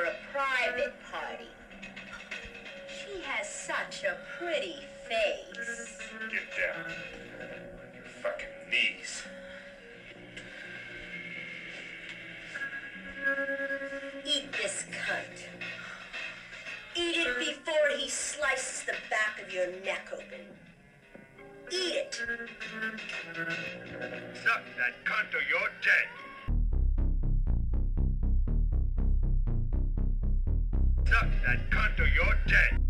for a private party. She has such a pretty face. Get down. On your fucking knees. Eat this cunt. Eat it before he slices the back of your neck open. Eat it. Suck that cunt or you're dead. Or you're dead.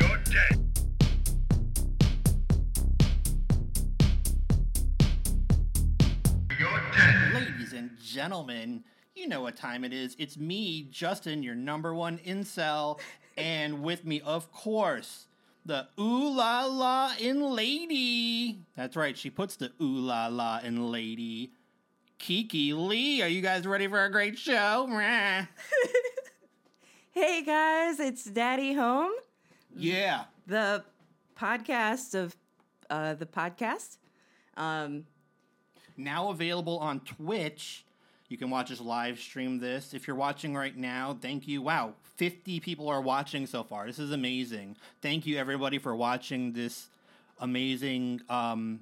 You're dead. You're dead. Ladies and gentlemen, you know what time it is. It's me, Justin, your number one incel, and with me, of course, the ooh la la in lady. That's right, she puts the ooh la la in lady. Kiki Lee, are you guys ready for a great show? Hey guys, it's Daddy Home, yeah. the podcast of uh, the podcast. Um, now available on Twitch. You can watch us live stream this. If you're watching right now, thank you. Wow, 50 people are watching so far. This is amazing. Thank you, everybody, for watching this amazing um,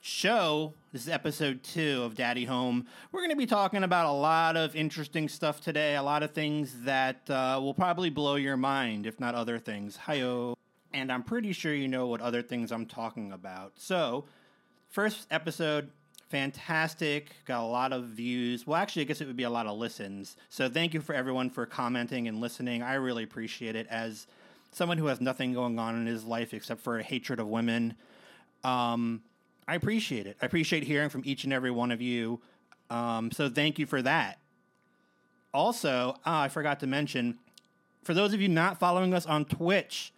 show. This is episode two of Daddy Home. We're going to be talking about a lot of interesting stuff today, a lot of things that uh, will probably blow your mind, if not other things. Hiyo. And I'm pretty sure you know what other things I'm talking about. So, first episode fantastic got a lot of views well actually i guess it would be a lot of listens so thank you for everyone for commenting and listening i really appreciate it as someone who has nothing going on in his life except for a hatred of women um, i appreciate it i appreciate hearing from each and every one of you um, so thank you for that also ah, i forgot to mention for those of you not following us on twitch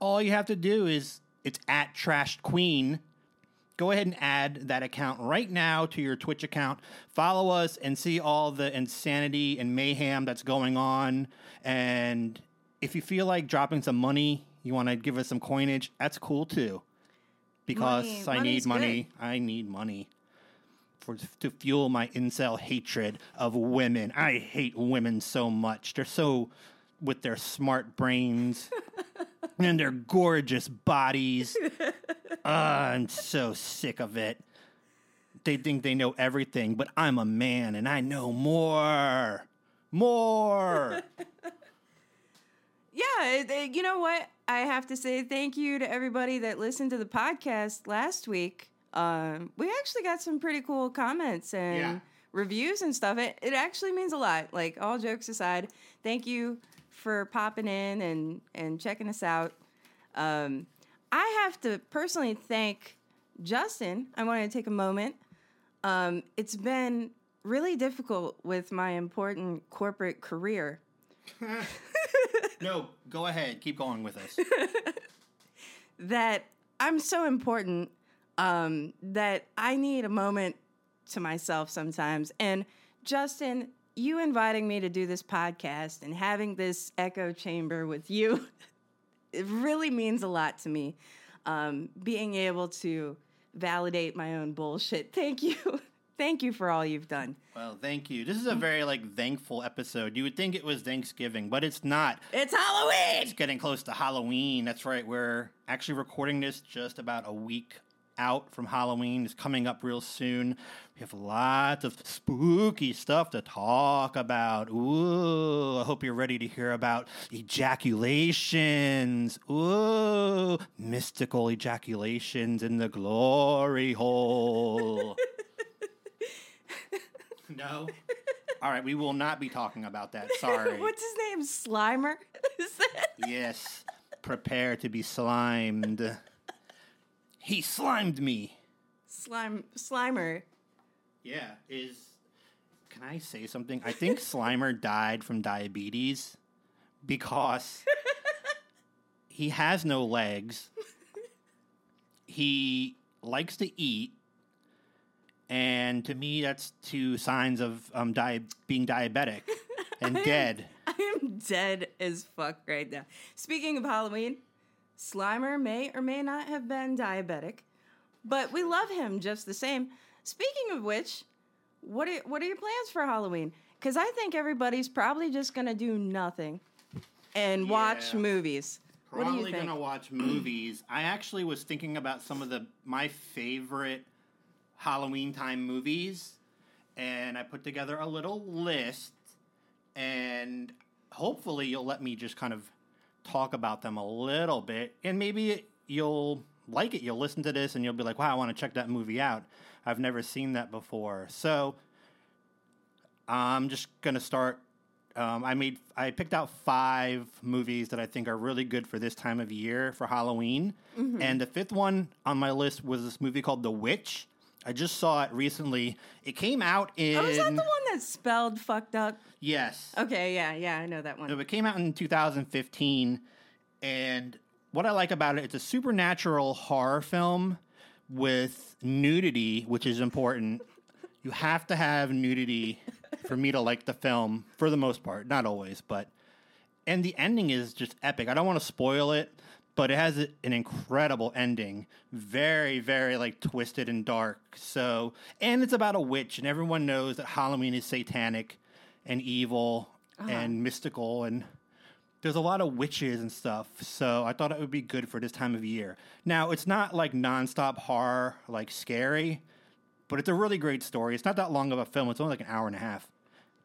all you have to do is it's at trashed queen go ahead and add that account right now to your Twitch account. Follow us and see all the insanity and mayhem that's going on. And if you feel like dropping some money, you want to give us some coinage, that's cool too. Because Money- I need money. good. I need money for to fuel my incel hatred of women. I hate women so much. They're so with their smart brains and their gorgeous bodies. Ah, I'm so sick of it. They think they know everything, but I'm a man and I know more. More. yeah, you know what? I have to say thank you to everybody that listened to the podcast last week. Um, we actually got some pretty cool comments and Yeah. reviews and stuff. It, it actually means a lot. Like all jokes aside, thank you for popping in and and checking us out. Um, I have to personally thank Justin. I wanted to take a moment. Um, it's been really difficult with my important corporate career. no, go ahead. Keep going with us. that I'm so important um, that I need a moment to myself sometimes. And Justin, you inviting me to do this podcast and having this echo chamber with you, it really means a lot to me. Um, being able to validate my own bullshit. Thank you. Thank you for all you've done. Well, thank you. This is a very like thankful episode. You would think it was Thanksgiving, but it's not. It's Halloween! It's getting close to Halloween. That's right. We're actually recording this just about a week out from Halloween. It's coming up real soon. We have lots of spooky stuff to talk about. Ooh, I hope you're ready to hear about ejaculations. Ooh, mystical ejaculations in the glory hole. no? All right, we will not be talking about that. Sorry. What's his name? Slimer? Yes, prepare to be slimed. He slimed me. Slime Slimer. Yeah, is. Can I say something? I think Slimer died from diabetes because he has no legs. He likes to eat. And to me, that's two signs of um, di- being diabetic and dead. I am dead as fuck right now. Speaking of Halloween, Slimer may or may not have been diabetic, but we love him just the same. Speaking of which, what are what are your plans for Halloween? Because I think everybody's probably just gonna do nothing and watch Yeah. movies. what do you Probably gonna watch movies. I actually was thinking about some of the my favorite Halloween time movies, and I put together a little list, and hopefully you'll let me just kind of talk about them a little bit, and maybe you'll like it. You'll listen to this, and you'll be like, "Wow, I want to check that movie out. I've never seen that before." So I'm just gonna start. Um, I made I picked out five movies that I think are really good for this time of year for Halloween, and the fifth one on my list was this movie called The Witch. I just saw it recently. It came out in Oh, is that the one that's spelled fucked up? yes, Okay, yeah, yeah, I know that one. it came out in 2015, and what I like about it, it's a supernatural horror film with nudity, which is important. You have to have nudity for me to like the film, for the most part, not always, but and the ending is just epic. I don't want to spoil it, but it has an incredible ending, very, very like twisted and dark. So, and it's about a witch, and everyone knows that Halloween is satanic and evil uh-huh. and mystical, and there's a lot of witches and stuff. So I thought it would be good for this time of year. Now, it's not like nonstop horror, like scary, but it's a really great story. It's not that long of a film. It's only like an hour and a half.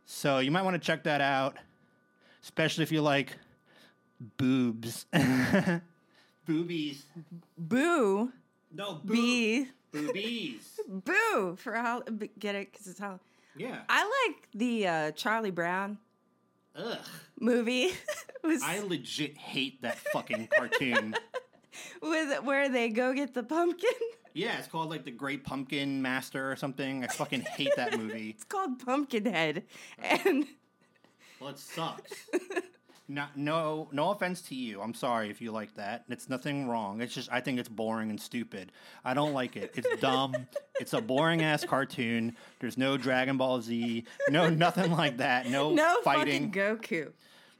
So you might want to check that out, especially if you like boobs. Boobies. Boo, No, boo- boobies. boo for how get it because it's how Yeah. I like the uh, Charlie Brown Ugh. movie with, I legit hate that fucking cartoon. with where they go get the pumpkin. Yeah, it's called like the Great Pumpkin Master or something. I fucking hate that movie. It's called Pumpkinhead, and Well, it sucks. Not, no, no offense to you. I'm sorry if you like that. It's nothing wrong. It's just I think it's boring and stupid. I don't like it. It's dumb. it's a boring ass cartoon. There's no Dragon Ball Z. No nothing like that. No, no fighting. fucking Goku.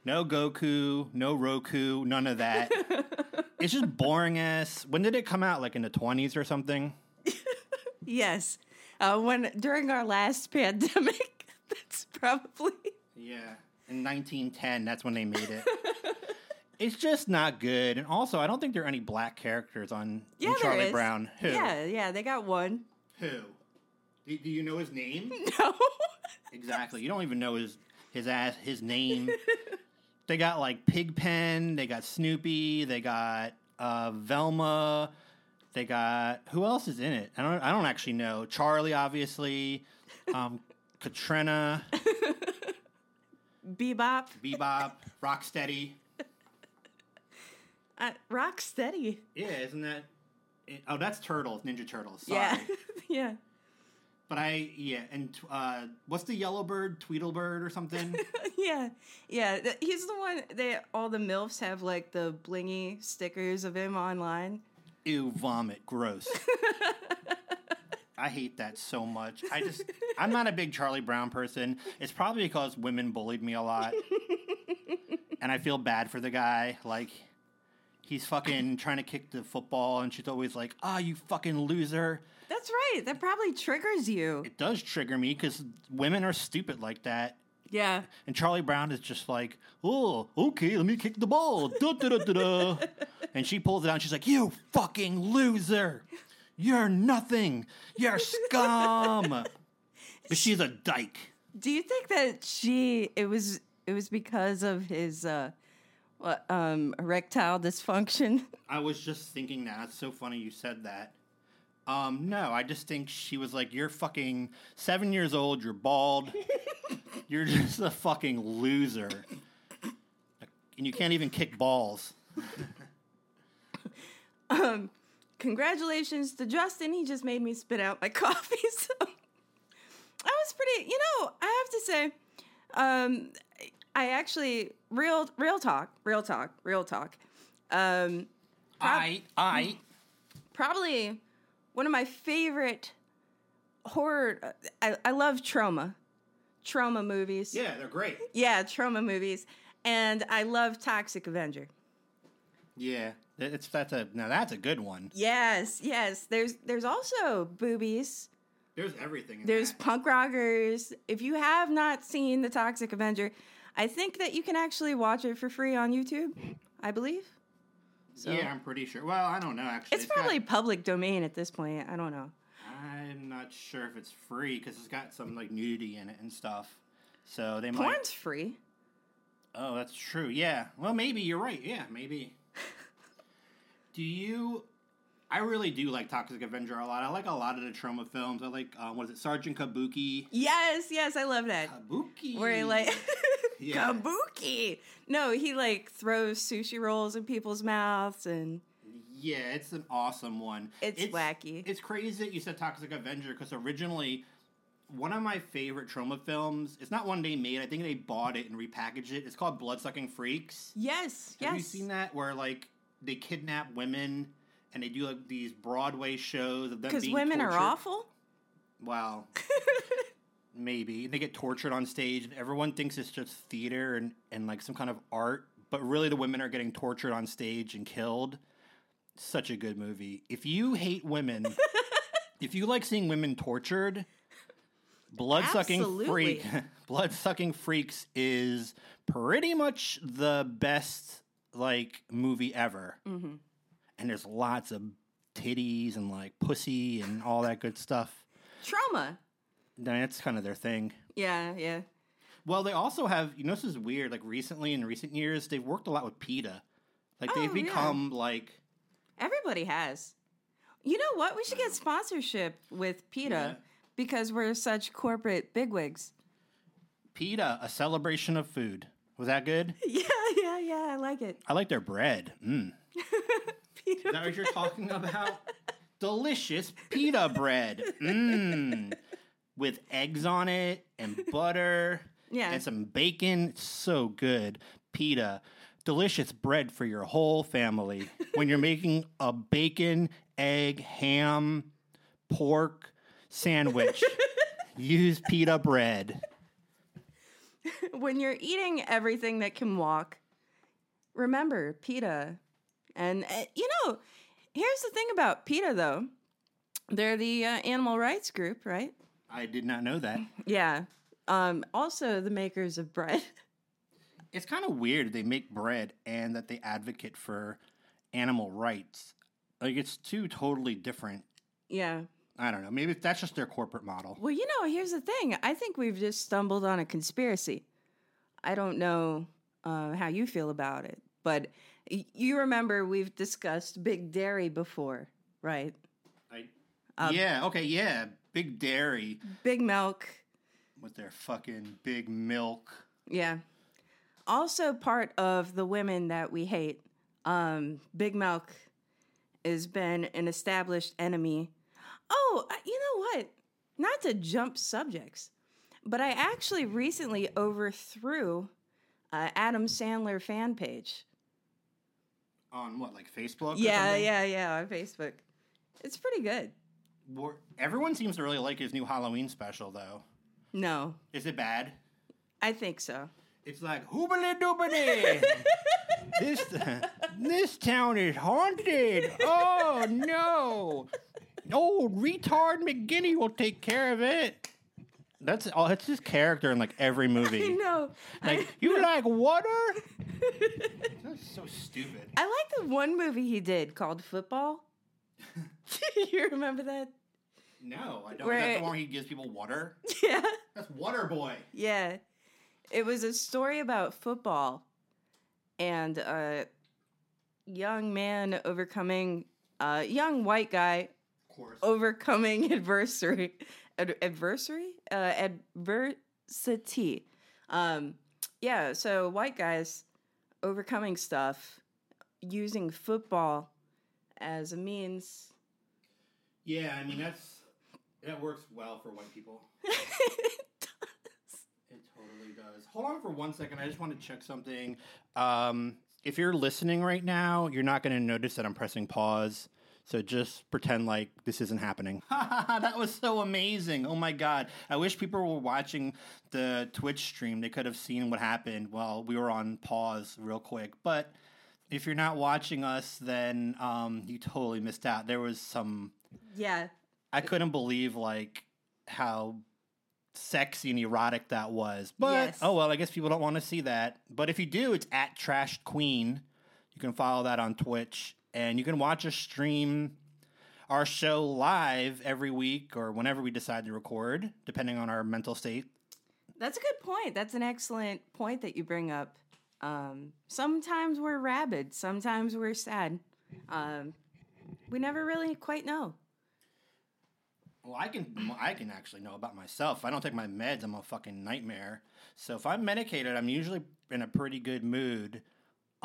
no Goku. No Roku. None of that. it's just boring ass. When did it come out? Like in the 20s or something? Yes, uh, when during our last pandemic, that's probably Yeah. In 1910, that's when they made it. it's just not good. And also, I don't think there are any black characters on in yeah. there Charlie. Brown. Who? Yeah, yeah, they got one. Who? Do, do you know his name? No. exactly. You don't even know his his ass his name. they got like Pigpen. They got Snoopy. They got uh, Velma. They got who else is in it? I don't. I don't actually know. Charlie, obviously. Um, Katrina, Bebop, Bebop, Rocksteady. uh, Rocksteady. Yeah, isn't that? It, oh, that's Turtles, Ninja Turtles. Sorry. Yeah, yeah. But I, yeah, and uh, what's the yellow bird? Tweedlebird or something? yeah, yeah. He's the one. They all the milfs have like the blingy stickers of him online. Ew, vomit, gross. I hate that so much. I just, I'm not a big Charlie Brown person. It's probably because women bullied me a lot. and I feel bad for the guy. Like, he's fucking trying to kick the football, and she's always like, ah, you fucking loser. That's right. That probably triggers you. It does trigger me because women are stupid like that. Yeah. And Charlie Brown is just like, oh, okay, let me kick the ball. Da, da, da, da, da. and she pulls it out and she's like, you fucking loser. You're nothing. You're scum. but she's a dyke. Do you think that she it was it was because of his uh what um erectile dysfunction? I was just thinking that. It's so funny you said that. Um, no, I just think she was like, you're fucking seven years old, you're bald, you're just a fucking loser. And you can't even kick balls. Congratulations to Justin. He just made me spit out my coffee. So I was pretty, you know, I have to say, um, I actually real real talk, real talk, real talk. Um, I, I, probably one of my favorite horror. I, I love Troma, Troma movies. yeah, they're great. yeah, Troma movies, and I love Toxic Avenger. Yeah, it's that's a now that's a good one. Yes, yes. There's there's also boobies There's everything. In There's that. punk rockers. If you have not seen The Toxic Avenger, I think that you can actually watch it for free on YouTube, I believe. So Yeah, I'm pretty sure. Well, I don't know actually. it's got- probably public domain at this point. I don't know. I'm not sure if it's free because it's got some like nudity in it and stuff. So they might. Porn's free. Oh, that's true. Yeah. Well, maybe you're right. Yeah, maybe. do you? I really do like Toxic Avenger a lot. I like a lot of the Troma films. I like uh, what is it, Sergeant Kabuki? Yes, yes, I love that. Kabuki. Where he like Yeah. kabuki. No, he like throws sushi rolls in people's mouths and Yeah, it's an awesome one. It's wacky. It's crazy that you said Toxic Avenger because originally one of my favorite Troma films. It's not one they made. I think they bought it and repackaged it. It's called Bloodsucking Freaks. yes, Have yes. Have you seen that where like they kidnap women and they do like these Broadway shows of them Because women are awful. Wow. Maybe they get tortured on stage, and everyone thinks it's just theater and, and like some kind of art, but really the women are getting tortured on stage and killed. Such a good movie. If you hate women, if you like seeing women tortured, blood sucking freak, blood sucking freaks is pretty much the best like movie ever. Mm-hmm. And there's lots of titties and like pussy and all that good stuff. Troma. That's kind of their thing. Yeah, yeah. Well, they also have, you know, this is weird. Like recently, in recent years, they've worked a lot with PETA. Like Oh, they've yeah. become like, Everybody has. You know what? We should get sponsorship with PETA Yeah. because we're such corporate bigwigs. PETA, a celebration of food. Was that good? Yeah, yeah, yeah. I like it. I like their bread. Mm. PETA. Is that what you're talking about? Delicious pita bread. Mmm. With eggs on it and butter. Yeah. And some bacon. It's so good. Pita. Delicious bread for your whole family. when you're making a bacon, egg, ham, pork sandwich, use pita bread. when you're eating everything that can walk, remember PETA. And uh, you know, here's the thing about PETA though. They're the uh, animal rights group, right? I did not know that. Yeah. Um, also the makers of bread. It's kind of weird they make bread and that they advocate for animal rights. Like it's two totally different. yeah. I don't know. Maybe that's just their corporate model. Well, you know, here's the thing. I think we've just stumbled on a conspiracy. I don't know uh, how you feel about it, but you remember we've discussed Big Dairy before, right? I, Um, yeah. Okay. Yeah. Big dairy Big Milk. with their fucking big milk. Yeah. Also, part of the women that we hate, um, Big Milk has been an established enemy. Oh, uh, you know what? Not to jump subjects, but I actually recently overthrew uh, Adam Sandler fan page. On what, like Facebook? Yeah, yeah, yeah, on Facebook. It's pretty good. Wor- Everyone seems to really like his new Halloween special, though. No, Is it bad? I think so. It's like hoobly doobly. this this town is haunted. Oh no! Old retard McGinney will take care of it. That's all. That's his character in like every I movie. know. Like you like water? That's so stupid. I like the one movie he did called Football. Do you remember that? No, I don't. Is that Where- the one where he gives people water? Yeah. That's Water Boy. Yeah. It was a story about football and a young man overcoming a young white guy course. overcoming adversary ad- adversary uh, adversity. Um, yeah, so white guys overcoming stuff using football as a means. Yeah, I mean that's that works well for white people. It totally does. Hold on for one second. I just want to check something. Um, if you're listening right now, you're not going to notice that I'm pressing pause. So just pretend like this isn't happening. that was so amazing. Oh my God. I wish people were watching the Twitch stream. They could have seen what happened while we were on pause real quick. But if you're not watching us, then um, you totally missed out. There was some yeah. I couldn't believe like how sexy and erotic that was. But Yes. oh well, I guess people don't want to see that. But if you do, it's at Trashed Queen. You can follow that on Twitch, and you can watch us stream our show live every week or whenever we decide to record, depending on our mental state. That's a good point. That's an excellent point that you bring up. Um, sometimes we're rabid, sometimes we're sad. Um, we never really quite know. Well, I can I can actually know about myself. If I don't take my meds, I'm a fucking nightmare. So if I'm medicated, I'm usually in a pretty good mood.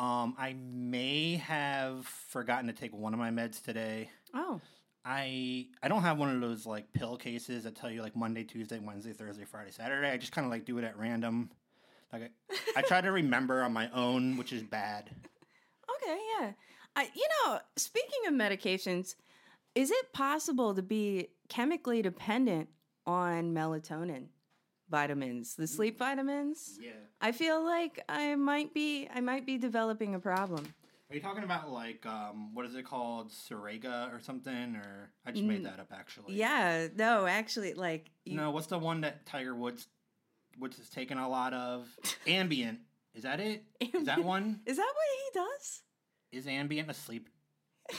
Um, I may have forgotten to take one of my meds today. Oh, I I don't have one of those like pill cases that tell you like Monday, Tuesday, Wednesday, Thursday, Friday, Saturday. I just kind of like do it at random. Like I, I try to remember on my own, which is bad. okay, yeah. I, you know, speaking of medications, is it possible to be chemically dependent on melatonin vitamins, the sleep vitamins? Yeah. I feel like I might be I might be developing a problem. Are you talking about like um what is it called, Serega or something? Or I just made that up actually. Yeah, no, actually like you, No, what's the one that Tiger Woods Woods has taken a lot of? Ambien. Is that it? Is that one? Is that what he does? Is Ambien a sleep?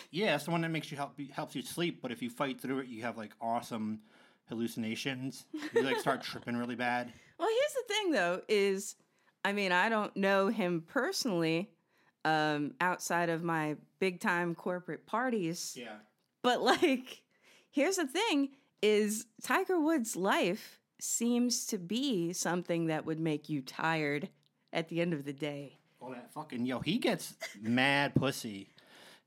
Yeah, it's the one that makes you help helps you sleep, but if you fight through it, you have like awesome hallucinations. You like start tripping really bad. Well, here's the thing though is I mean, I don't know him personally um outside of my big time corporate parties. Yeah. But like here's the thing is Tiger Woods' life seems to be something that would make you tired at the end of the day. Well, that fucking yo, he gets mad pussy.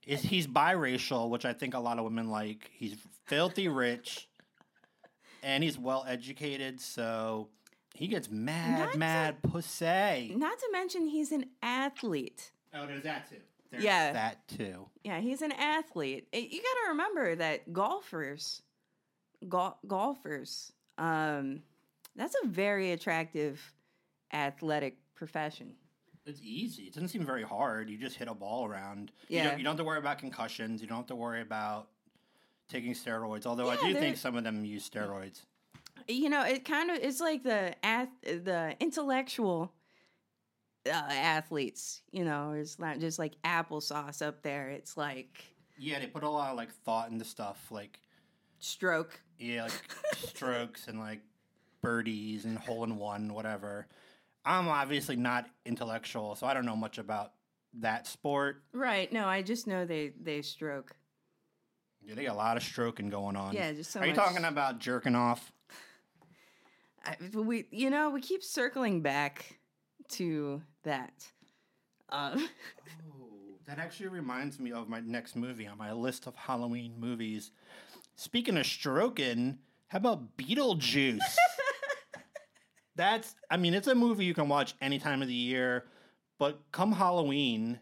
Is he's biracial, which I think a lot of women like. He's filthy rich, and he's well educated, so he gets mad, Not to- mad pussy. Not to mention he's an athlete. Oh, there's that too. There's Yeah. that too. Yeah, he's an athlete. Eh, You got to remember that golfers, gol- golfers, um, that's a very attractive athletic profession. It's easy. It doesn't seem very hard. You just hit a ball around. You Yeah. don't, you don't have to worry about concussions. You don't have to worry about taking steroids. Although I do think some of them use steroids. You know, it kind of it's like the ath- the intellectual uh, athletes. You know, it's not just like applesauce up there. It's like Yeah, they put a lot of like thought into stuff, like stroke. yeah, like strokes and like birdies and hole in one, whatever. I'm obviously not intellectual, so I don't know much about that sport. Right. No, I just know they they stroke. Yeah, they got a lot of stroking going on. Yeah, just so Are you talking about jerking off? I, we you know we keep circling back to that. Um, Oh, that actually reminds me of my next movie on my list of Halloween movies. Speaking of stroking, how about Beetlejuice? That's, I mean, it's a movie you can watch any time of the year, but come Halloween,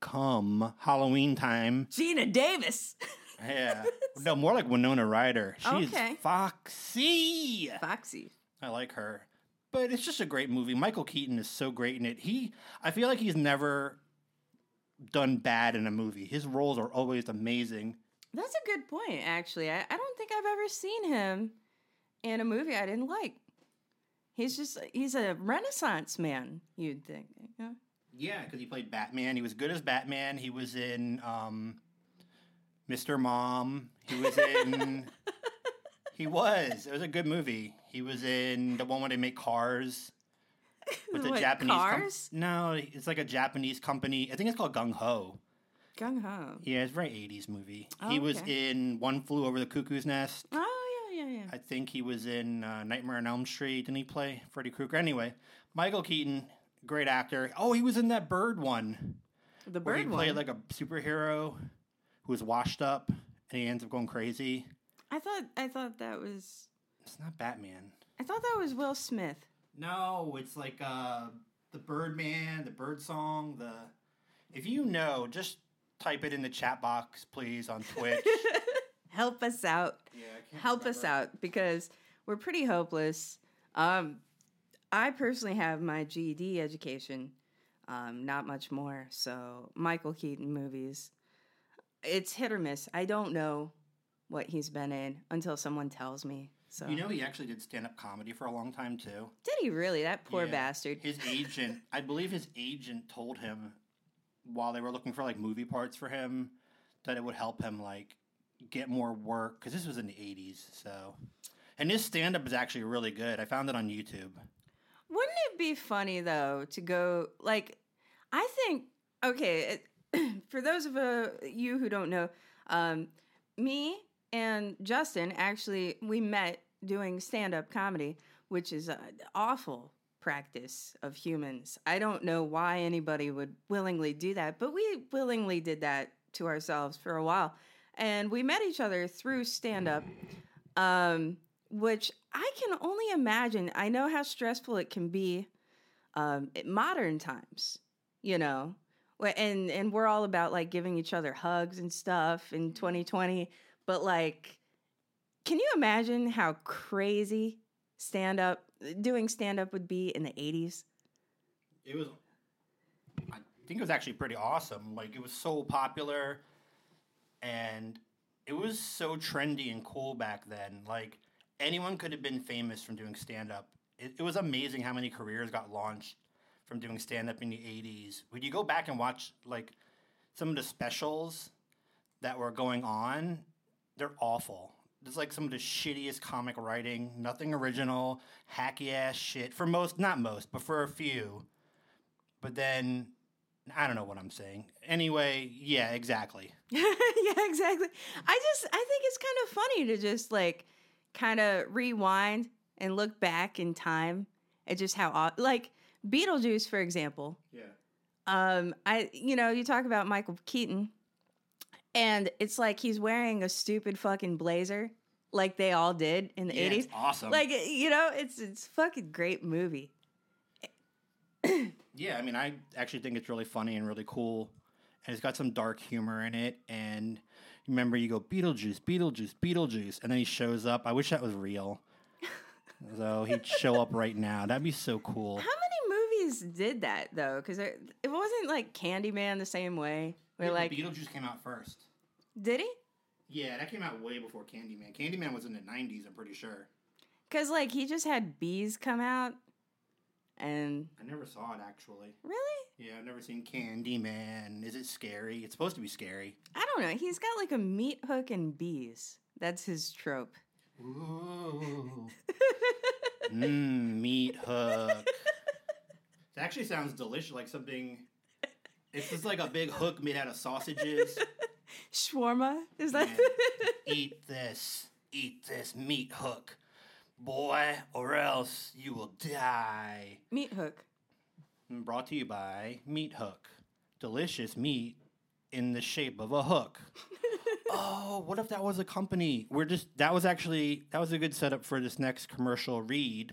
come Halloween time, Geena Davis, yeah, no, more like Winona Ryder. She's Okay. foxy. Foxy. I like her. But it's just a great movie. Michael Keaton is so great in it. He I feel like he's never done bad in a movie. His roles are always amazing. That's a good point. Actually, I, I don't think I've ever seen him in a movie I didn't like. He's just he's a Renaissance man. You'd think. Yeah. Yeah, because he played Batman. He was good as Batman. He was in um, Mr. Mom. He was in. he was. It was a good movie. He was in the one where they make cars with the What, Japanese. com- Cars? no, it's like a Japanese company. I think it's called Gung Ho. Gung Ho. Yeah, it's a very 80s movie. Oh, he was okay. in One Flew Over the Cuckoo's Nest. Oh yeah, yeah, yeah. I think he was in uh, Nightmare on Elm Street. Didn't he play Freddy Krueger? Anyway, Michael Keaton, great actor. Oh, he was in that Bird one The where he bird played like a superhero who was washed up and he ends up going crazy. I thought I thought that was It's not Batman. I thought that was Will Smith. No, it's like uh, the Birdman, the Bird Song. The if you know, just type it in the chat box, please, on Twitch. Help us out. yeah, I can't help us out because we're pretty hopeless. Um, I personally have my GED education, um, not much more. So Michael Keaton movies, it's hit or miss. I don't know what he's been in until someone tells me. So You know, he actually did stand up comedy for a long time too. did he really? That poor Yeah. bastard. His agent, I believe his agent told him while they were looking for like movie parts for him that it would help him like get more work because this was in the 80s. So, and his stand up is actually really good. I found it on YouTube. Wouldn't it be funny though to go like? I think okay. It, for those of uh, you who don't know, um, me and Justin actually we met doing stand up comedy, which is an awful practice of humans. I don't know why anybody would willingly do that, but we willingly did that to ourselves for a while, and we met each other through stand up. Um, which I can only imagine. I know how stressful it can be um, at modern times, you know, and and we're all about like giving each other hugs and stuff in mm-hmm. 2020. But like, can you imagine how crazy stand up doing stand up would be in the 80s? It was, I think it was actually pretty awesome. Like, it was so popular and it was so trendy and cool back then. Like, anyone could have been famous from doing stand up. It, it was amazing how many careers got launched from doing stand up in the 80s. When you go back and watch, like, some of the specials that were going on, they're awful. It's like some of the shittiest comic writing, nothing original, hacky ass shit. For most, not most, but for a few. But then, I don't know what I'm saying. Anyway, yeah, exactly. yeah, exactly. I just I think it's kind of funny to just like kind of rewind and look back in time at just how like Beetlejuice for example. Yeah. Um I you know, you talk about Michael Keaton and it's like he's wearing a stupid fucking blazer like they all did in the Yeah, 80s. it's awesome. Like you know, it's it's a fucking great movie. Yeah, I mean, I actually think it's really funny and really cool, and it's got some dark humor in it. And remember, you go Beetlejuice, Beetlejuice, Beetlejuice, and then he shows up. I wish that was real. so he'd show up right now. That'd be so cool. How did that though? Cuz it wasn't like Candyman the same way. Where Yeah, like Beetlejuice came out first. did he? Yeah, that came out way before Candyman. Candyman was in the '90s, I'm pretty sure. Cause like he just had bees come out, and I never saw it actually. really, Yeah, I've never seen Candyman. Is it scary? It's supposed to be scary. I don't know. He's got like a meat hook and bees. That's his trope. Ooh. Mmm, meat hook. It actually sounds delicious, like something. It's just like a big hook made out of sausages. Shawarma is that? Yeah. Eat this. Eat this meat hook, boy, or else you will die. meat hook. Mm, brought to you by Meat Hook. Delicious meat in the shape of a hook. oh, what if that was a company? We're just that was actually that was a good setup for this next commercial read.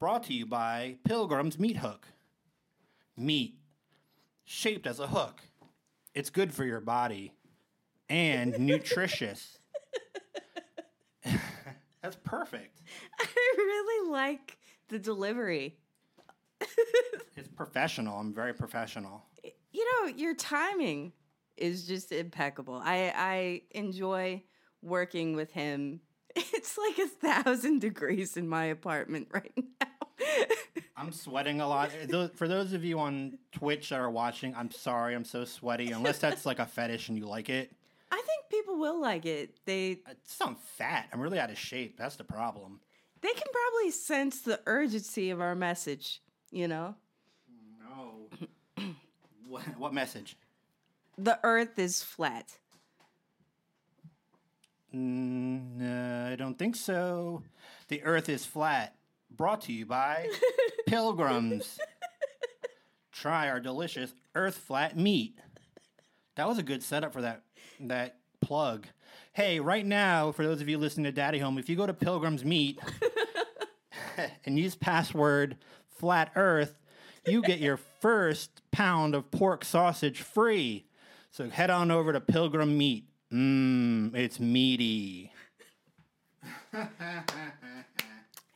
Brought to you by Pilgrim's Meat Hook. Meat shaped as a hook. It's good for your body and nutritious. That's perfect. I really like the delivery. It's professional. I'm very professional. You know, your timing is just impeccable. I I enjoy working with him. It's like a thousand degrees in my apartment right now. I'm sweating a lot. For those of you on Twitch that are watching, I'm sorry I'm so sweaty. Unless that's like a fetish and you like it. I think people will like it. They It's I'm fat. I'm really out of shape. That's the problem. they can probably sense the urgency of our message, you know? No. what, what message? The earth is flat. Mm, no, I don't think so. The Earth is flat. Brought to you by Pilgrims. Try our delicious Earth flat meat. That was a good setup for that that plug. Hey, right now, for those of you listening to Daddy Home, if you go to Pilgrims Meat and use password Flat Earth, you get your first pound of pork sausage free. So head on over to Pilgrim Meat. Mmm, it's meaty.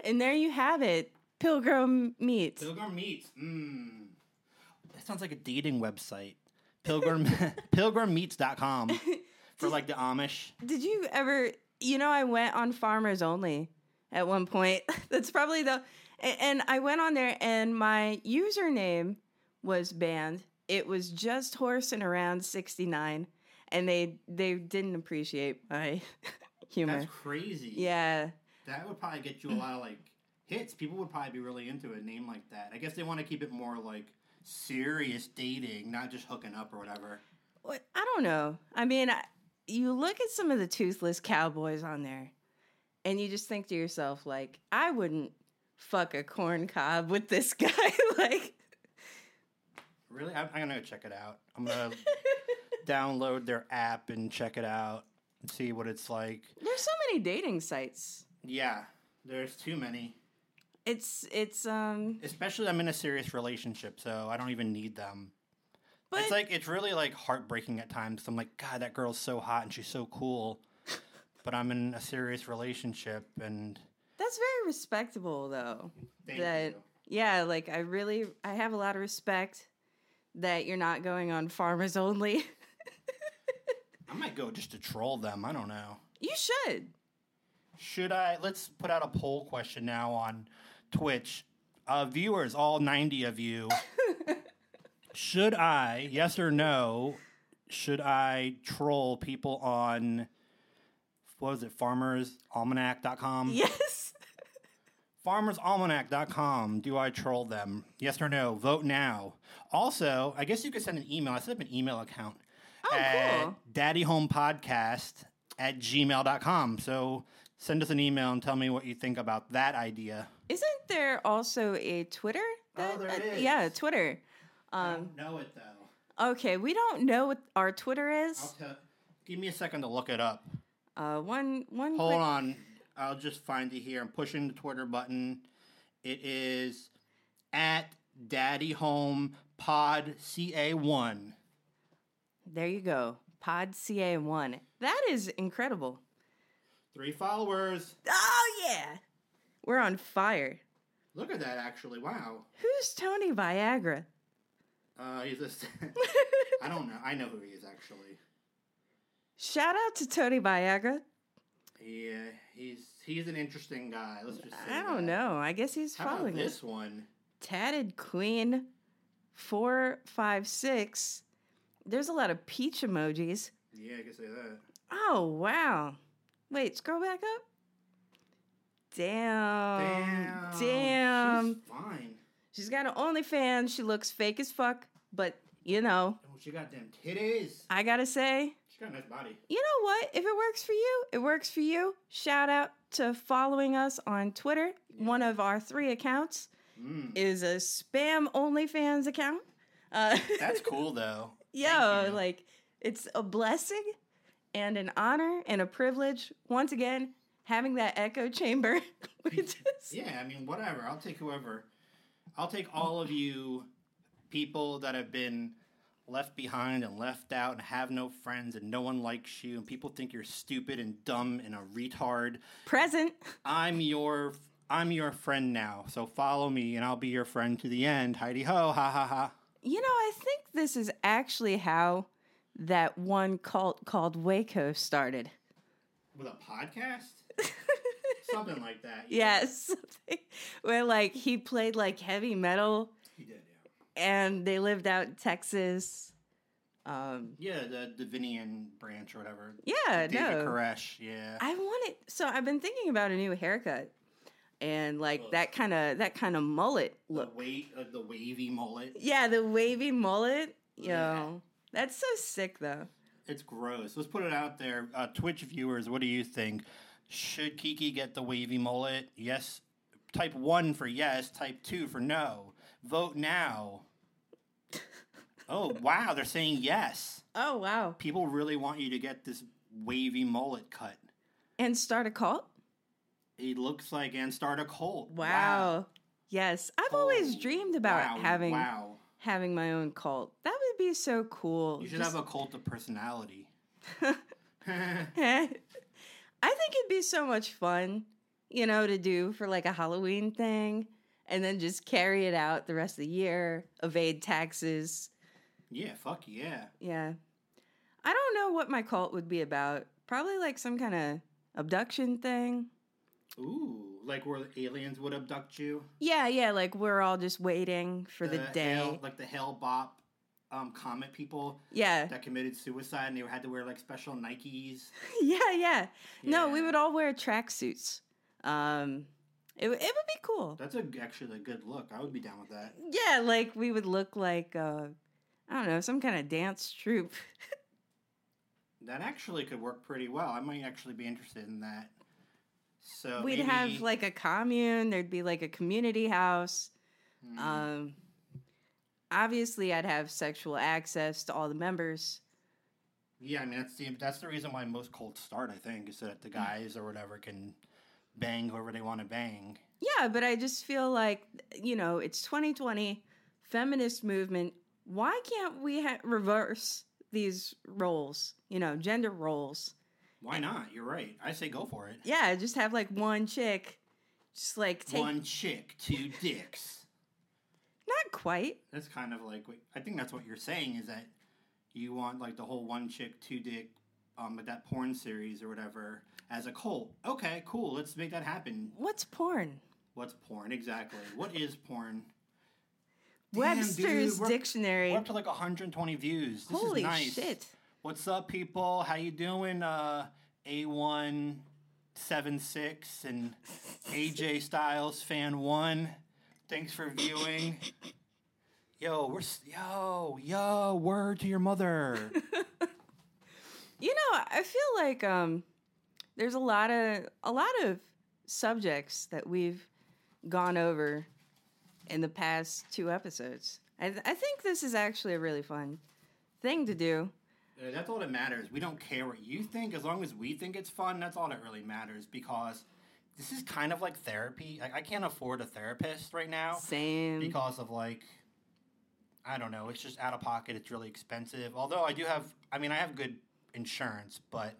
And there you have it. Pilgrim meat. Pilgrim Meats. Mmm. That sounds like a dating website. Pilgrim pilgrimmeats.com for like the Amish. Did you ever you know I went on Farmers Only at one point. That's probably the. And I went on there, and my username was banned. It was just horsing around sixty nine, and they they didn't appreciate my humor. That's crazy. yeah, That would probably get you a lot of like hits. People would probably be really into a name like that. I guess they want to keep it more like serious dating, not just hooking up or whatever. What I don't know. I mean, I, you look at some of the toothless cowboys on there, and you just think to yourself, like, I wouldn't fuck a corn cob with this guy. like, Really? I'm, I'm gonna go check it out. I'm gonna download their app and check it out and see what it's like. there's so many dating sites. Yeah, there's too many. It's it's um, Especially I'm in a serious relationship, so I don't even need them. but it's like it's really like heartbreaking at times. I'm like, God, that girl's so hot and she's so cool, but I'm in a serious relationship and that's very respectable, though. Thank that you. yeah, like I really I have a lot of respect that you're not going on farmers only. I might go just to troll them. I don't know. you should. Should I? Let's put out a poll question now on Twitch. Uh, viewers, all 90 of you, should I, yes or no, should I troll people on, what was it, farmersalmanac.com? Yes. farmersalmanac.com. Do I troll them? Yes or no? Vote now. Also, I guess you could send an email. I set up an email account Oh, at cool. daddyhomepodcast at gmail.com. So send us an email and tell me what you think about that idea. Isn't there also a Twitter? Oh, there uh, is. Yeah, Twitter. I Um, don't know it though. okay, we don't know what our Twitter I'll is. tell. Give me a second to look it up. Uh, one one. Hold quick, on. I'll just find it here. I'm pushing the Twitter button. It is at Daddy Home Pod CA1. There you go. Pod CA one. That is incredible. Three followers. Oh yeah, we're on fire. Look at that, actually. Wow. Who's Tony Viagra? Uh, he's a. I don't know. I know who he is, actually. Shout out to Tony Viagra. Yeah, he's he's an interesting guy. Let's just say I don't that. know. I guess he's How following this us. one? Tatted Queen, four five six. There's a lot of peach emojis. Yeah, I can say that. Oh wow! Wait, scroll back up. Damn, damn. She's fine. She's got an OnlyFans. She looks fake as fuck, but you know, Oh, she got them titties. I gotta say, She got a nice body. you know what? If it works for you, it works for you. Shout out to following us on Twitter. One of our three accounts Mm. is a spam OnlyFans account. Uh, That's cool though. Yo, like it's a blessing and an honor and a privilege. Once again, having that echo chamber. just, Yeah, I mean, whatever. I'll take whoever. I'll take all of you people that have been left behind and left out and have no friends and no one likes you and people think you're stupid and dumb and a retard. present. I'm your I'm your friend now. So follow me and I'll be your friend to the end. Heidi ho, ha ha ha. You know, I think this is actually how that one cult called Waco started. With a podcast? Something like that. Yes. Where like he played like heavy metal He did, yeah. and they lived out in Texas. Um Yeah, the Davidian branch or whatever. yeah, David no. Koresh, yeah. I wanted so I've been thinking about a new haircut. And like that kind of that kind of mullet the look. weight of the wavy mullet. Yeah, the wavy mullet. Yo, Yeah. that's so sick though. It's gross. Let's put it out there. Uh, Twitch viewers, what do you think? Should Kiki get the wavy mullet? Yes. Type one for yes. Type two for no. Vote now. Oh wow, they're saying yes. Oh wow. People really want you to get this wavy mullet cut. And start a cult? It looks like and start a cult. Wow. Yes. I've always Oh, dreamed about wow, having Wow. having my own cult. That would be so cool. You should Just- have a cult of personality. I think it'd be so much fun, you know, to do for like a Halloween thing and then just carry it out the rest of the year, evade taxes. yeah, fuck yeah. Yeah. I don't know what my cult would be about. Probably like some kind of abduction thing. Ooh, like where aliens would abduct you. Yeah, yeah, like we're all just waiting for the, day. Hale- like the Hale Bopp um, comet people yeah. that committed suicide and they had to wear like special Nikes. yeah, yeah. No, we would all wear tracksuits. Um, it, would- it would be cool. That's a, actually a good look. I would be down with that. Yeah, like we would look like uh, I don't know, some kind of dance troupe. That actually could work pretty well. I might actually be interested in that. So We'd maybe- have like a commune. There'd be like a community house. Hmm. Um, obviously, I'd have sexual access to all the members. Yeah, I mean that's the that's the reason why most cults start. I think is Mm. that the guys or whatever can bang whoever they want to bang. Yeah, but I just feel like you know it's 2020, feminist movement. Why can't we ha- reverse these roles? You know, gender roles. Why not? You're right. I say go for it. Yeah, just have like one chick, just like take One chick, two dicks. Not quite. That's kind of like what I think that's what you're saying is that you want like the whole one chick, two dick, um, with that porn series or whatever as a cult. Okay, cool. Let's make that happen. What's porn? What's porn exactly? What is porn? Damn, Webster's dude, we're- dictionary. We're up to like 120 views. This Holy is nice. shit! What's up, people? How you doing? Uh, A176 and AJ Styles fan one. Thanks for viewing. Yo, we're yo yo. Word to your mother. You know, I feel like um, there's a lot of a lot of subjects that we've gone over in the past two episodes. I, th- I think this is actually a really fun thing to do. That's all that matters. We don't care what you think, as long as we think it's fun. That's all that really matters. Because this is kind of like therapy. I, I can't afford a therapist right now. Same. because of like I don't know, it's just out of pocket, it's really expensive. Although I do have I mean I have good insurance, but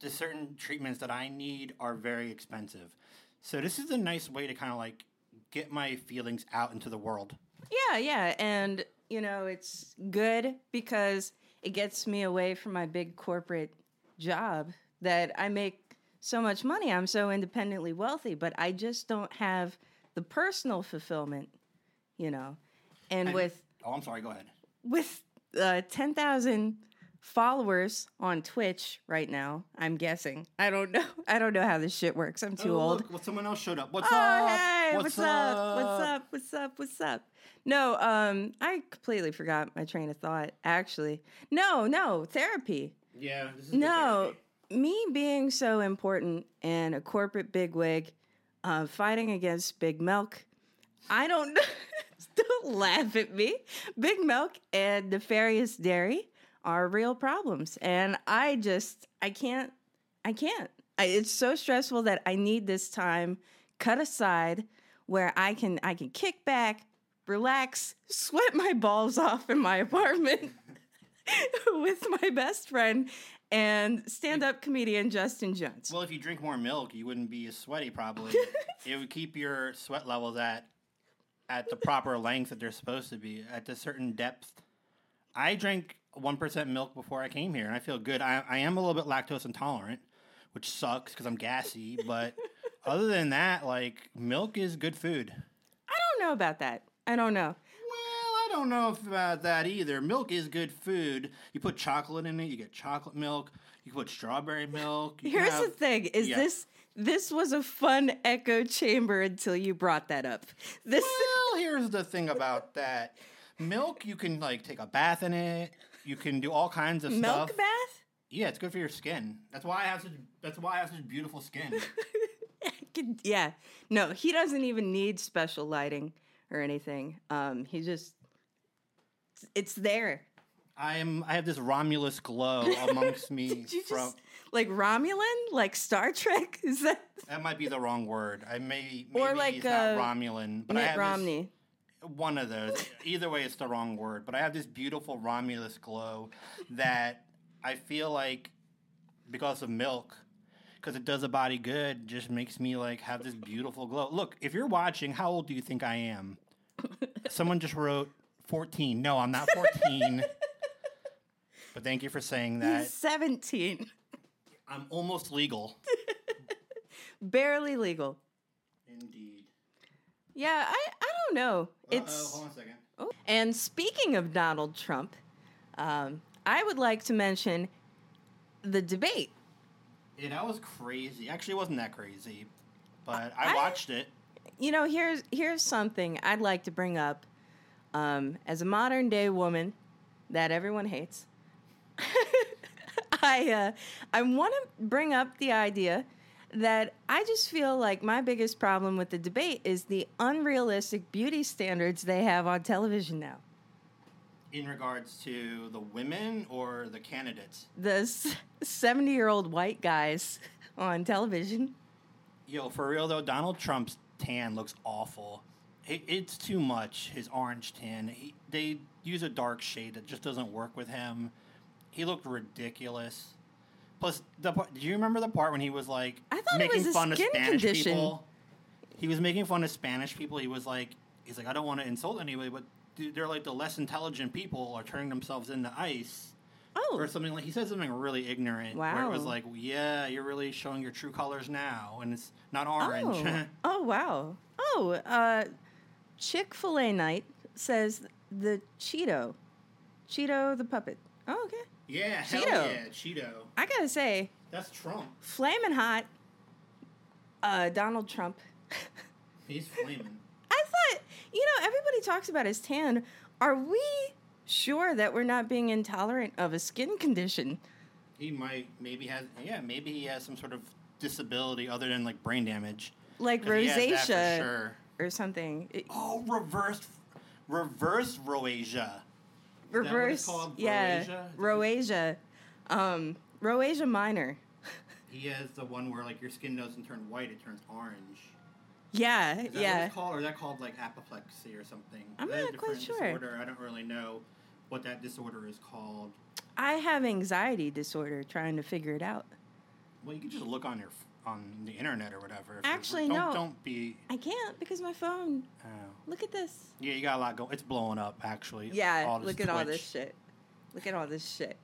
the certain treatments that I need are very expensive. So this is a nice way to kind of like get my feelings out into the world. Yeah, yeah, and you know it's good because it gets me away from my big corporate job that I make so much money. I'm so independently wealthy, but I just don't have the personal fulfillment, you know. And And- with Oh, I'm sorry, go ahead. with uh, 10,000 followers on Twitch right now, I'm guessing. I don't know. I don't know how this shit works. I'm too Oh, old. Look, well, someone else showed up. What's Oh, up? hey, what's, up? What's up? What's up? What's up? No, um, I completely forgot my train of thought. Actually, no, no, therapy. Yeah, this is good No, therapy. Me being so important and a corporate bigwig, uh, fighting against Big Milk. I don't. don't laugh at me. Big Milk and Nefarious Dairy are real problems, and I just I can't. I can't. I, it's so stressful that I need this time cut aside where I can I can kick back, relax, sweat my balls off in my apartment with my best friend and stand-up comedian Justin Jones. Well, if you drink more milk, you wouldn't be as sweaty. Probably, it would keep your sweat levels at at the proper length that they're supposed to be, at a certain depth. I drank one percent milk before I came here, and I feel good. I, I am a little bit lactose intolerant, which sucks because I'm gassy. But other than that, like milk is good food. I don't know about that. I don't know. Don't know about that either. Milk is good food. You put chocolate in it, you get chocolate milk. You put strawberry milk. Here's the thing: is yeah. this this was a fun echo chamber until you brought that up. This Well, here's the thing about that. Milk, you can like take a bath in it. You can do all kinds of milk stuff. bath. Yeah, it's good for your skin. That's why I have such. That's why I have such beautiful skin. Yeah, no, he doesn't even need special lighting or anything. Um, he just it's there. I am. I have this Romulus glow amongst me. Did you from, just like Romulan, like Star Trek? Is that that might be the wrong word. I may. Maybe Or like, it's not uh, Romulan, but I have Romney? This, one of those. Either way, it's the wrong word. But I have this beautiful Romulus glow that I feel like because of milk, because it does the body good, just makes me like have this beautiful glow. Look, if you're watching, how old do you think I am? Someone just wrote 14. No, I'm not 14. but thank you for saying that. Seventeen, I'm almost legal. barely legal. Indeed. Yeah, I, I don't know. Uh-oh, It's hold on a second. Oh. And speaking of Donald Trump, um, I would like to mention the debate. Yeah, that was crazy. Actually, it wasn't that crazy, but I, I- watched it. You know, here's here's something I'd like to bring up. Um, as a modern day woman that everyone hates, I uh, I want to bring up the idea that I just feel like my biggest problem with the debate is the unrealistic beauty standards they have on television now. In regards to the women or the candidates? The seventy year old white guys on television. Yo, for real though, Donald Trump's tan looks awful. It, it's too much. His orange tan. He, they use a dark shade that just doesn't work with him. He looked ridiculous. Plus, the part, do you remember the part when he was like I thought it making was a fun skin of Spanish condition. people? He was making fun of Spanish people. He was like, he's like, I don't want to insult anybody, but they're like the less intelligent people are turning themselves into ice Oh, or something like he said something really ignorant Wow, where it was like yeah you're really showing your true colors now and it's not orange Oh, oh wow. Oh, uh, Chick Fil A night says the Cheeto, Cheeto the puppet. Oh, okay. yeah hell Cheeto. yeah cheeto I gotta say, that's trump flaming hot. Uh, Donald Trump. he's flaming I thought, you know, everybody talks about his tan. Are we sure that we're not being intolerant of a skin condition? he might maybe has yeah maybe he has some sort of disability other than like brain damage Like rosacea sure. Or something. It- oh reverse reverse rosacea that what it's reverse. called? Yeah. Rosacea. Um, Rosacea minor. he has the one where like your skin doesn't turn white it turns orange Yeah, Is that yeah. called, or is that called like apoplexy or something? I'm Is not quite sure. Disorder? I don't really know what that disorder is called. I have anxiety disorder trying to figure it out. Well, you can just look on your on the internet or whatever. if Actually, don't, no. Don't be. I can't because my phone. Oh. Look at this. Yeah, you got a lot going. It's blowing up actually. Yeah, look at all this shit. Look at all this shit.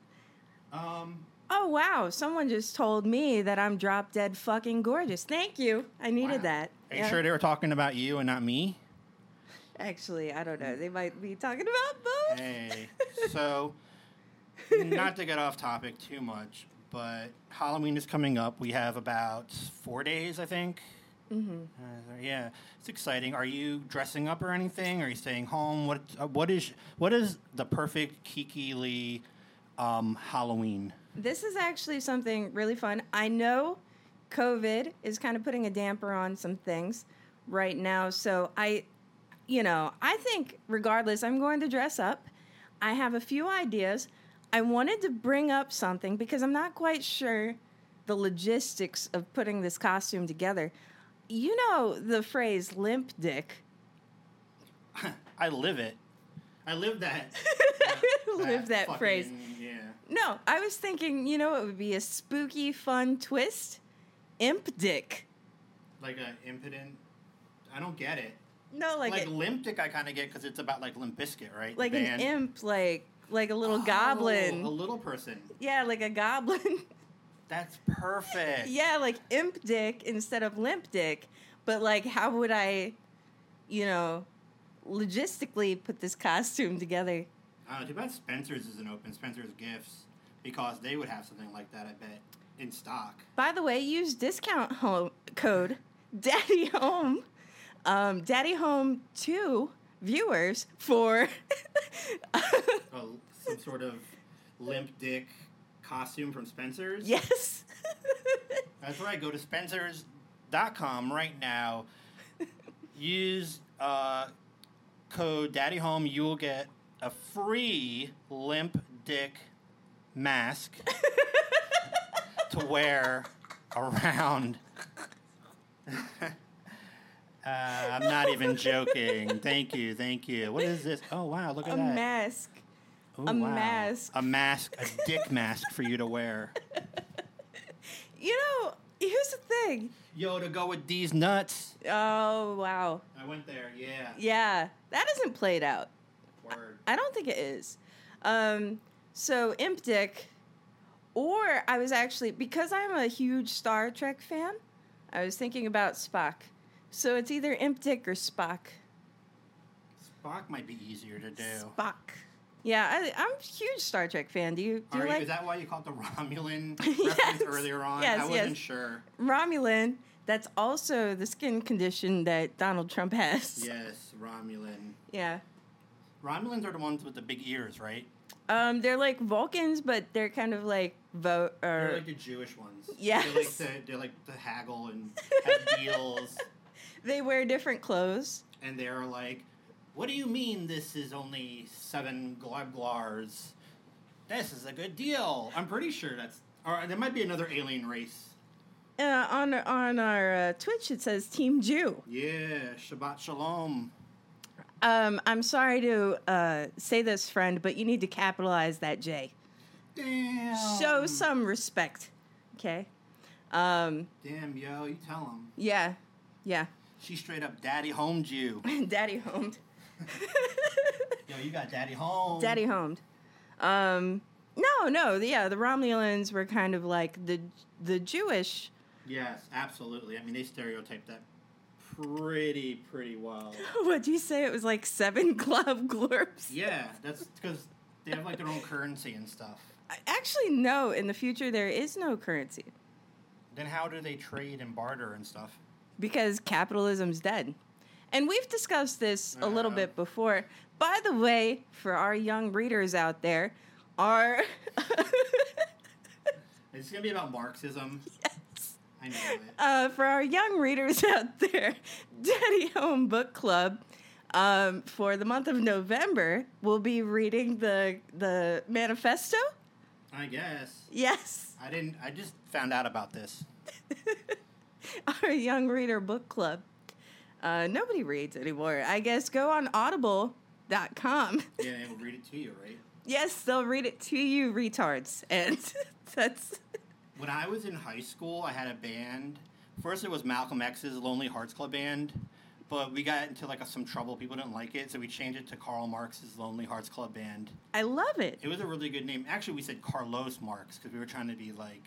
Um, Oh wow, someone just told me that I'm drop dead fucking gorgeous. Thank you. I needed wow. that. Are you Yeah. sure they were talking about you and not me? Actually, I don't know. They might be talking about both. Hey, so not to get off topic too much, but Halloween is coming up. We have about four days, I think. Mm-hmm. Uh, yeah, it's exciting. Are you dressing up or anything? Are you staying home? What uh, What is What is the perfect Kiki Lee um, Halloween? This is actually something really fun. I know COVID is kind of putting a damper on some things right now. So I, you know, I think regardless, I'm going to dress up. I have a few ideas. I wanted to bring up something because I'm not quite sure the logistics of putting this costume together. You know the phrase limp dick. I live it. I live that. Live that fucking- phrase. Yeah. No, I was thinking, you know, it would be a spooky, fun twist. Imp dick. Like a impotent. I don't get it. No, like Like, a, Limp Dick, I kind of get because it's about like Limp Bizkit, right? Like an imp, like like a little Oh, goblin. a little person. yeah, like a goblin. That's perfect. yeah, like imp dick instead of limp dick. But like, how would I, you know, logistically put this costume together? I don't know. Too bad Spencer's isn't open. Spencer's Gifts because they would have something like that. I bet in stock. By the way, use discount home code Daddy Home, um, Daddy Home Two viewers for. Oh, some sort of Limp Dick costume from Spencer's. yes. That's right. Go to Spencer's.com right now. Use uh, code Daddy Home. You will get a free Limp Dick mask to wear around. Uh, I'm not even joking. Thank you, thank you. What is this? Oh wow, look at a that. mask. Oh, a mask. A mask, a dick mask for you to wear. You know, here's the thing. Yo, to go with these nuts. Oh wow. I went there, yeah. Yeah, that isn't played out. Word. I don't think it is. Um, so Imp Dick, or I was actually because I'm a huge Star Trek fan. I was thinking about Spock So it's either Imp Dick or Spock. Spock might be easier to do. Spock. Yeah, I, I'm a huge Star Trek fan. Do you do Are you you- like is that why you called the Romulan Yes. reference earlier on? Yes, I wasn't yes. sure. Romulan? That's also the skin condition that Donald Trump has. Yes, Romulan. Yeah. Romulans are the ones with the big ears, right? Um, they're like Vulcans, but they're kind of like vote They're like the Jewish ones. Yes. They're like the, they're like the haggle and have deals, they wear different clothes. and they're like, "What do you mean this is only seven globglars? This is a good deal." I'm pretty sure that's. Or there might be another alien race. Uh, on on our uh, Twitch, it says Team Jew. Yeah, Shabbat Shalom. Um, I'm sorry to uh, say this, friend, but you need to capitalize that J. Damn. Show some respect. Okay. Um, Damn, yo, you tell him. yeah. Yeah. She straight up daddy homed you. Daddy homed. Yo, you got daddy home. Daddy homed. Um, no, no, yeah, the Romulans were kind of like the the Jewish. Yes, absolutely. I mean, they stereotyped that pretty, pretty well. What do you say? It was like seven club glorps. Yeah, that's because they have like their own currency and stuff. Actually, no. In the future, there is no currency Then how do they trade and barter and stuff? Because capitalism's dead. And we've discussed this a little bit before. By the way, for our young readers out there, our It's gonna be about Marxism. yes. I know it. uh, for our young readers out there, Daddy Home Book Club. Um, for the month of November, we'll be reading the the manifesto. I guess. Yes, I didn't. I just found out about this. our young reader book club. Uh, nobody reads anymore. I guess go on Audible.com. Yeah, they will read it to you, right? Yes, they'll read it to you, retards, and that's When I was in high school, I had a band. First, it was Malcolm X's Lonely Hearts Club Band, but we got into like some trouble. People didn't like it, so we changed it to Karl Marx's Lonely Hearts Club Band. I love it. It was a really good name. Actually, we said Carlos Marx because we were trying to be like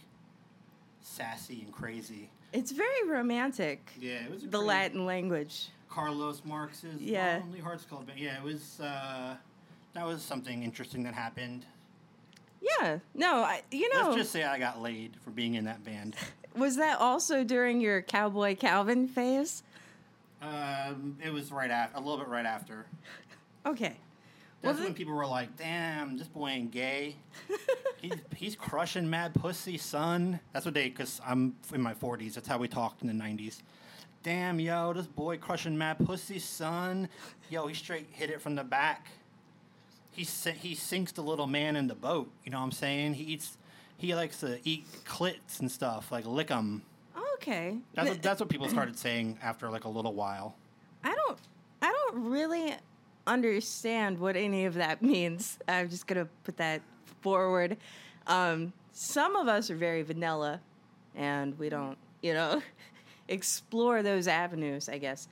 sassy and crazy. It's very romantic. Yeah, it was a The Latin language. Carlos Marx's Yeah. Lonely Hearts Club. Yeah, it was. Uh, that was something interesting that happened. Yeah. No, I, you know, Let's just say I got laid for being in that band. was that also during your Cowboy Calvin phase? Um, it was right after, a little bit right after. Okay. That's when people were like, "Damn, this boy ain't gay. he's he's crushing mad pussy, son." That's what they, because I'm in my 40s. That's how we talked in the 90s. Damn, yo, this boy crushing mad pussy, son. Yo, he straight hit it from the back. He he sinks the little man in the boat. You know what I'm saying? He eats. He likes to eat clits and stuff, like lick them. Okay. That's what, that's what people uh, started saying after like a little while. I don't I don't really understand what any of that means. I'm just gonna put that forward. Um, some of us are very vanilla, and we don't, you know, explore those avenues. I guess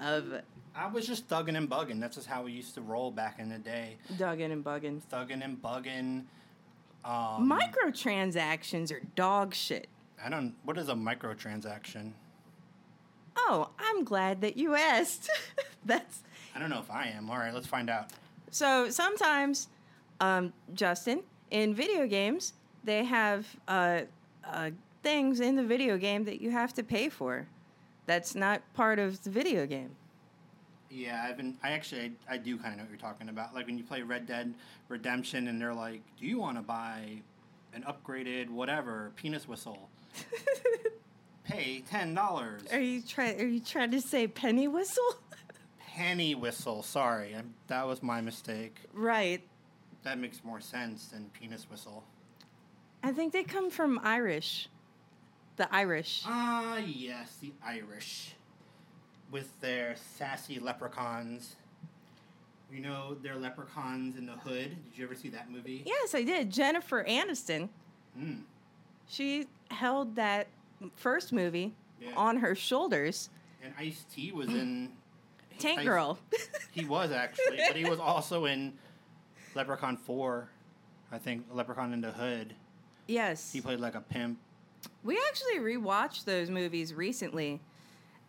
of I was just thugging and bugging. That's just how we used to roll back in the day. Thugging and bugging. thugging and bugging. Um, Microtransactions are dog shit. I don't. What is a microtransaction? Oh, I'm glad that you asked. That's I don't know if I am. All right, let's find out. So sometimes, um, Justin, in video games, they have uh, uh, things in the video game that you have to pay for. That's not part of the video game. Yeah, I've been. I actually, I, I do kind of know what you're talking about. Like when you play Red Dead Redemption, and they're like, "Do you want to buy an upgraded whatever penis whistle? Pay ten dollars." Are you trying? Are you trying to say penny whistle? Penny whistle. Sorry, i that was my mistake. right. That makes more sense than penis whistle. I think they come from Irish. The Irish. Ah, yes, the Irish. With their sassy leprechauns. You know, their leprechauns in the hood. Did you ever see that movie? Yes, I did. Jennifer Aniston. Mm. She held that first movie Yeah. on her shoulders. And Ice T was in. Tank Ice- Girl. He was actually, but he was also in Leprechaun 4. I think Leprechaun in the Hood. yes. He played like a pimp. We actually rewatched those movies recently,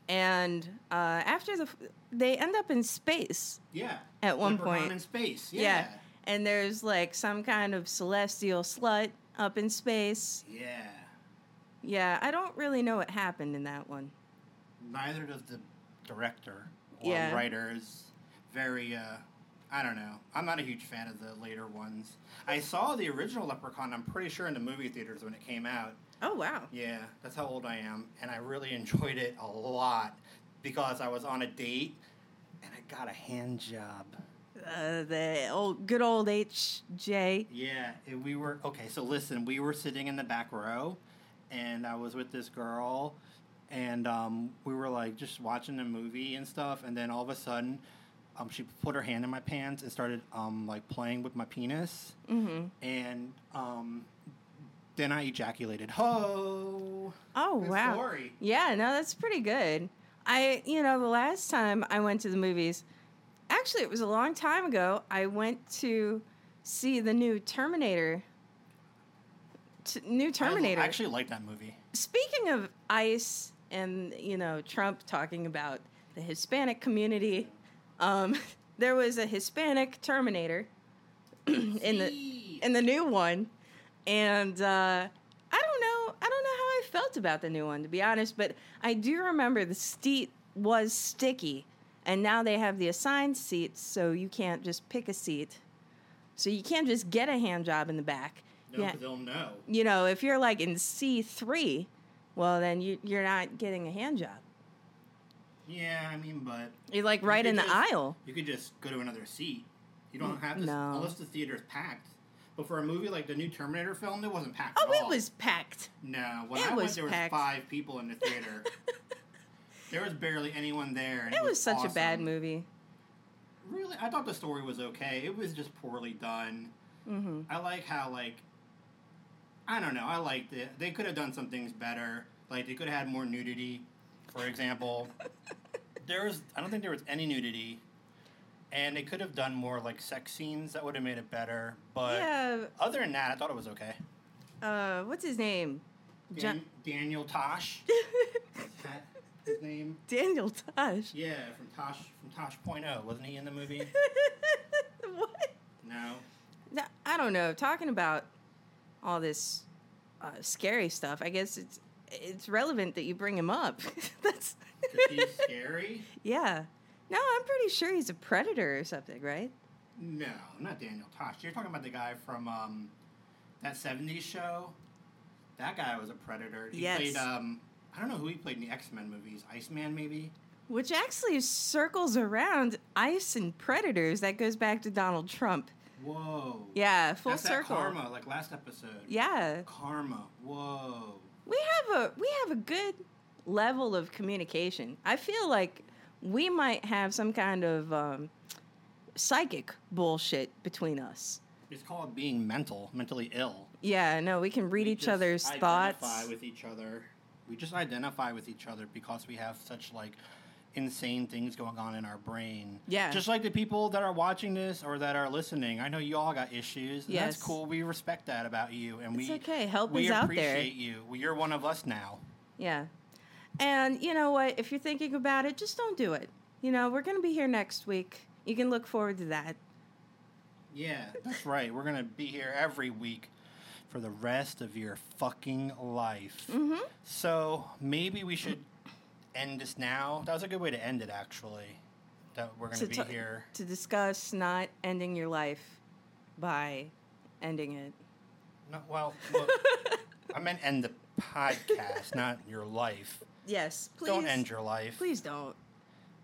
and uh, after the they end up in space. Yeah. At one Leprechaun point. in space. Yeah. Yeah. and there's like some kind of celestial slut up in space. Yeah. Yeah, I don't really know what happened in that one. Neither does the director or Yeah. writer. Is very. Uh, I don't know. I'm not a huge fan of the later ones. I saw the original Leprechaun. I'm pretty sure in the movie theaters when it came out. Oh wow. Yeah, that's how old I am, and I really enjoyed it a lot because I was on a date and I got a hand job. Uh, the old good old HJ. Yeah, we were okay. So listen, we were sitting in the back row, and I was with this girl, and um, we were like just watching a movie and stuff, and then all of a sudden, um, she put her hand in my pants and started um, like playing with my penis, Mm-hmm. and um, then I ejaculated. Ho! Oh Good wow. story. Yeah, no, that's pretty good. I, you know, the last time I went to the movies, actually, it was a long time ago. I went to see the new Terminator. T- new Terminator. I actually like that movie. Speaking of ICE and you know Trump talking about the Hispanic community, um, there was a Hispanic Terminator in the in the new one, and uh, I don't know. I don't know how I felt about the new one to be honest, but I do remember the seat was sticky, and now they have the assigned seats, so you can't just pick a seat. So you can't just get a hand job in the back. No, Yeah they'll know. you know, if you're like in C three, well then you you're not getting a hand job. Yeah, I mean, but You're like right could in the just- aisle. You could just go to another seat. You don't have to, No. unless the theater's packed. But for a movie like the new Terminator film, it wasn't packed. Oh, it was packed. No, when it I went, was there was five people in the theater. there was barely anyone there. And It was such a bad movie. Really, I thought the story was okay. It was just poorly done. hmm I like how like I don't know. I liked it. They could have done some things better. Like they could have had more nudity, for example. there was I don't think there was any nudity, and they could have done more like sex scenes that would have made it better. But yeah. other than that, I thought it was okay. Uh, what's his name? Dan- John- Daniel Tosh. Is that his name? Daniel Tosh. Yeah, from Tosh from Tosh Point oh. Wasn't he in the movie? what? No. No, I don't know. Talking about all this uh, scary stuff, I guess it's it's relevant that you bring him up. That's he's scary. yeah. No, I'm pretty sure he's a predator or something, right? No, not Daniel Tosh. You're talking about the guy from um, that '70s show. That guy was a predator. He Yes. played. Um, I don't know who he played in the X Men movies. Iceman, maybe. Which actually circles around ice and predators. That goes back to Donald Trump. Whoa. Yeah, full That's circle. That karma, like last episode. Yeah, Karma. Whoa. we have a we have a good level of communication. I feel like we might have some kind of um, psychic bullshit between us. It's called being mental, mentally ill. Yeah, no, we can read We each just other's identify thoughts. with each other. We just identify with each other because we have such like insane things going on in our brain. Yeah. Just like the people that are watching this or that are listening. I know you all got issues. Yes. That's cool. We respect that about you and It's we okay. Help we is out there. We appreciate you. Well, You're one of us now. Yeah. And you know what? If you're thinking about it, just don't do it. You know, we're going to be here next week. You can look forward to that. Yeah, that's right. We're going to be here every week for the rest of your fucking life. Mm-hmm. So maybe we should end this now. That was a good way to end it, actually. That we're going to be ta- here. To discuss not ending your life by ending it. No, well, well I meant end the podcast, not your life. Yes, please. Don't end your life. Please don't.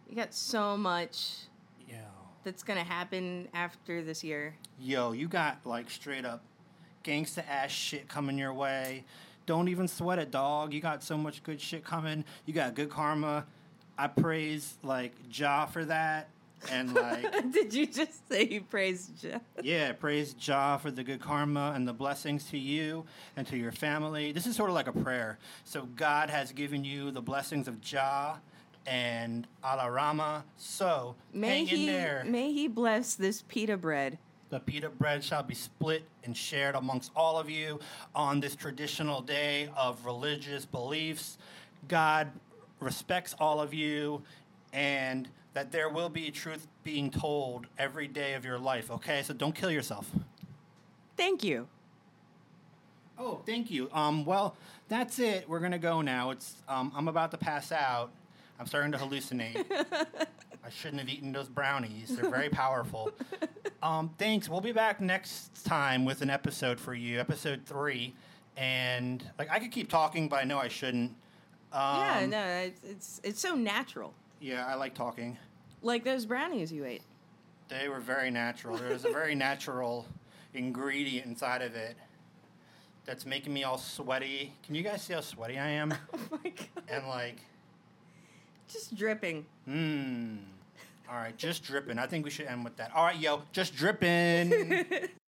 You got so much Yo. that's going to happen after this year. Yo, you got like straight up gangsta ass shit coming your way. Don't even sweat it, dog. You got so much good shit coming. You got good karma. I praise like Jah for that. And like Did you just say you praised Jeff? Yeah, praise Jah for the good karma and the blessings to you and to your family. This is sort of like a prayer. So God has given you the blessings of Jah and Alarama. So May hang in he, there. may he bless this pita bread. The pita bread shall be split and shared amongst all of you on this traditional day of religious beliefs. God respects all of you and that there will be truth being told every day of your life, okay? So don't kill yourself. Thank you. Oh, thank you. Um, well, that's it. We're gonna go now. It's um, I'm about to pass out. I'm starting to hallucinate. I shouldn't have eaten those brownies. They're very powerful. Um, thanks. We'll be back next time with an episode for you, episode three. And like I could keep talking, but I know I shouldn't. Um, yeah, no, it's, it's it's so natural. Yeah, I like talking. Like those brownies you ate. They were very natural. There was a very natural ingredient inside of it that's making me all sweaty. Can you guys see how sweaty I am? Oh my god. and like, Just dripping. mmm. All right, just dripping. I think we should end with that. All right, yo, just dripping.